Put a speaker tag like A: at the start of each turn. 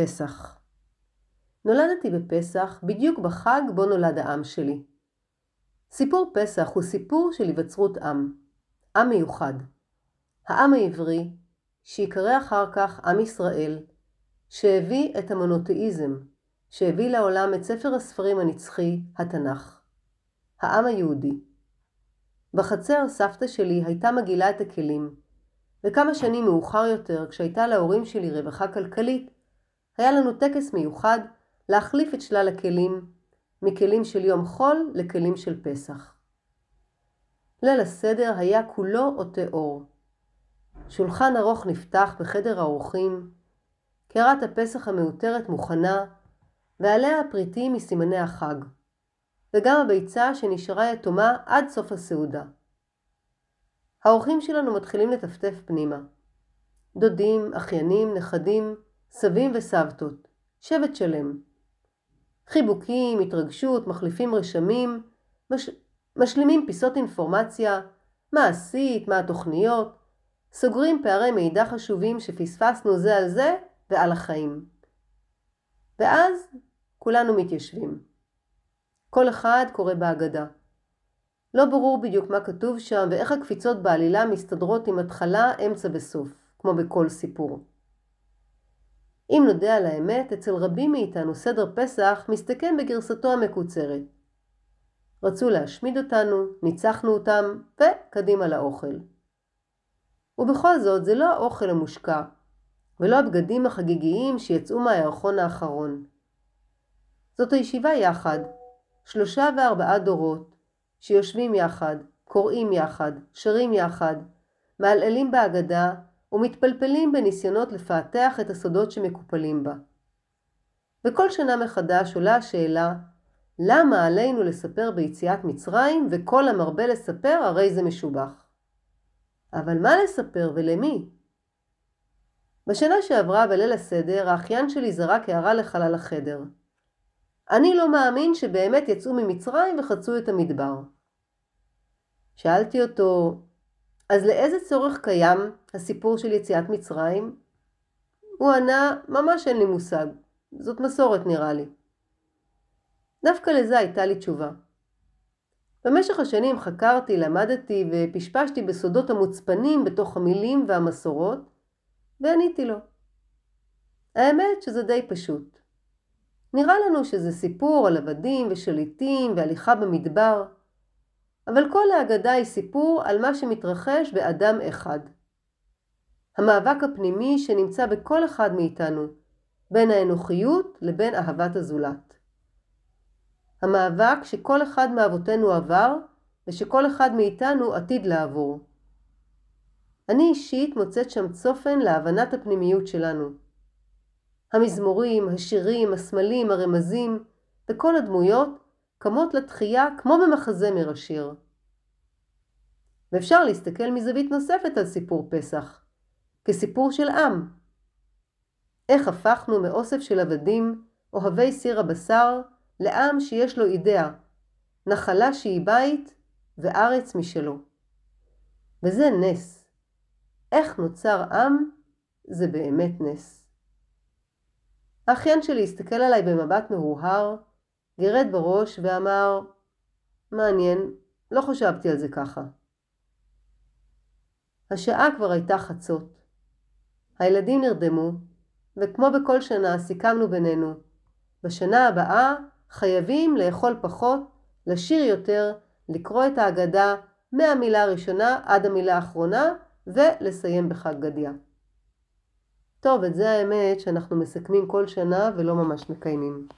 A: פסח נולדתי בפסח בדיוק בחג בו נולד העם שלי. סיפור פסח הוא סיפור של היווצרות עם, עם מיוחד. העם העברי, שיקרא אחר כך עם ישראל, שהביא את המונותאיזם, שהביא לעולם את ספר הספרים הנצחי, התנ"ך. העם היהודי. בחצר סבתא שלי הייתה מגעילה את הכלים, וכמה שנים מאוחר יותר, כשהייתה להורים שלי רווחה כלכלית, היה לנו טקס מיוחד להחליף את שלל הכלים, מכלים של יום חול לכלים של פסח. ליל הסדר היה כולו עוטה אור. שולחן ארוך נפתח בחדר האורחים, קערת הפסח המעוטרת מוכנה, ועליה הפריטים מסימני החג, וגם הביצה שנשארה יתומה עד סוף הסעודה. האורחים שלנו מתחילים לטפטף פנימה. דודים, אחיינים, נכדים, סבים וסבתות, שבט שלם. חיבוקים, התרגשות, מחליפים רשמים, מש... משלימים פיסות אינפורמציה, מה עשית, מה התוכניות, סוגרים פערי מידע חשובים שפספסנו זה על זה ועל החיים. ואז כולנו מתיישבים. כל אחד קורא בהגדה. לא ברור בדיוק מה כתוב שם ואיך הקפיצות בעלילה מסתדרות עם התחלה, אמצע וסוף, כמו בכל סיפור. אם נודה על האמת, אצל רבים מאיתנו סדר פסח מסתכם בגרסתו המקוצרת. רצו להשמיד אותנו, ניצחנו אותם, וקדימה לאוכל. ובכל זאת, זה לא האוכל המושקע, ולא הבגדים החגיגיים שיצאו מהירחון האחרון. זאת הישיבה יחד, שלושה וארבעה דורות, שיושבים יחד, קוראים יחד, שרים יחד, מעלעלים בהגדה ומתפלפלים בניסיונות לפעתח את הסודות שמקופלים בה. וכל שנה מחדש עולה השאלה למה עלינו לספר ביציאת מצרים וכל המרבה לספר הרי זה משובח. אבל מה לספר ולמי? בשנה שעברה בליל הסדר האחיין שלי זרק הערה לחלל החדר. אני לא מאמין שבאמת יצאו ממצרים וחצו את המדבר. שאלתי אותו, אז לאיזה צורך קיים הסיפור של יציאת מצרים? הוא ענה, ממש אין לי מושג. זאת מסורת נראה לי. דווקא לזה הייתה לי תשובה. במשך השנים חקרתי, למדתי ופשפשתי בסודות המוצפנים בתוך המילים והמסורות, ועניתי לו. האמת שזה די פשוט. נראה לנו שזה סיפור על עבדים ושליטים והליכה במדבר, אבל כל ההגדה היא סיפור על מה שמתרחש באדם אחד. המאבק הפנימי שנמצא בכל אחד מאיתנו, בין האנוכיות לבין אהבת הזולת. המאבק שכל אחד מאבותינו עבר ושכל אחד מאיתנו עתיד לעבור. אני אישית מוצאת שם צופן להבנת הפנימיות שלנו. המזמורים, השירים, הסמלים, הרמזים וכל הדמויות קמות לתחייה כמו במחזמר השיר. ואפשר להסתכל מזווית נוספת על סיפור פסח, כסיפור של עם. איך הפכנו מאוסף של עבדים, אוהבי סיר הבשר, לעם שיש לו אידאה, נחלה שהיא בית וארץ משלו. וזה נס. איך נוצר עם זה באמת נס. האחיין שלי הסתכל עליי במבט מהורהר, גירד בראש ואמר, מעניין, לא חשבתי על זה ככה. השעה כבר הייתה חצות. הילדים נרדמו, וכמו בכל שנה סיכמנו בינינו, בשנה הבאה חייבים לאכול פחות, לשיר יותר, לקרוא את ההגדה מהמילה הראשונה עד המילה האחרונה, ולסיים בחג גדיה. טוב, את זה האמת שאנחנו מסכמים כל שנה ולא ממש מקיימים.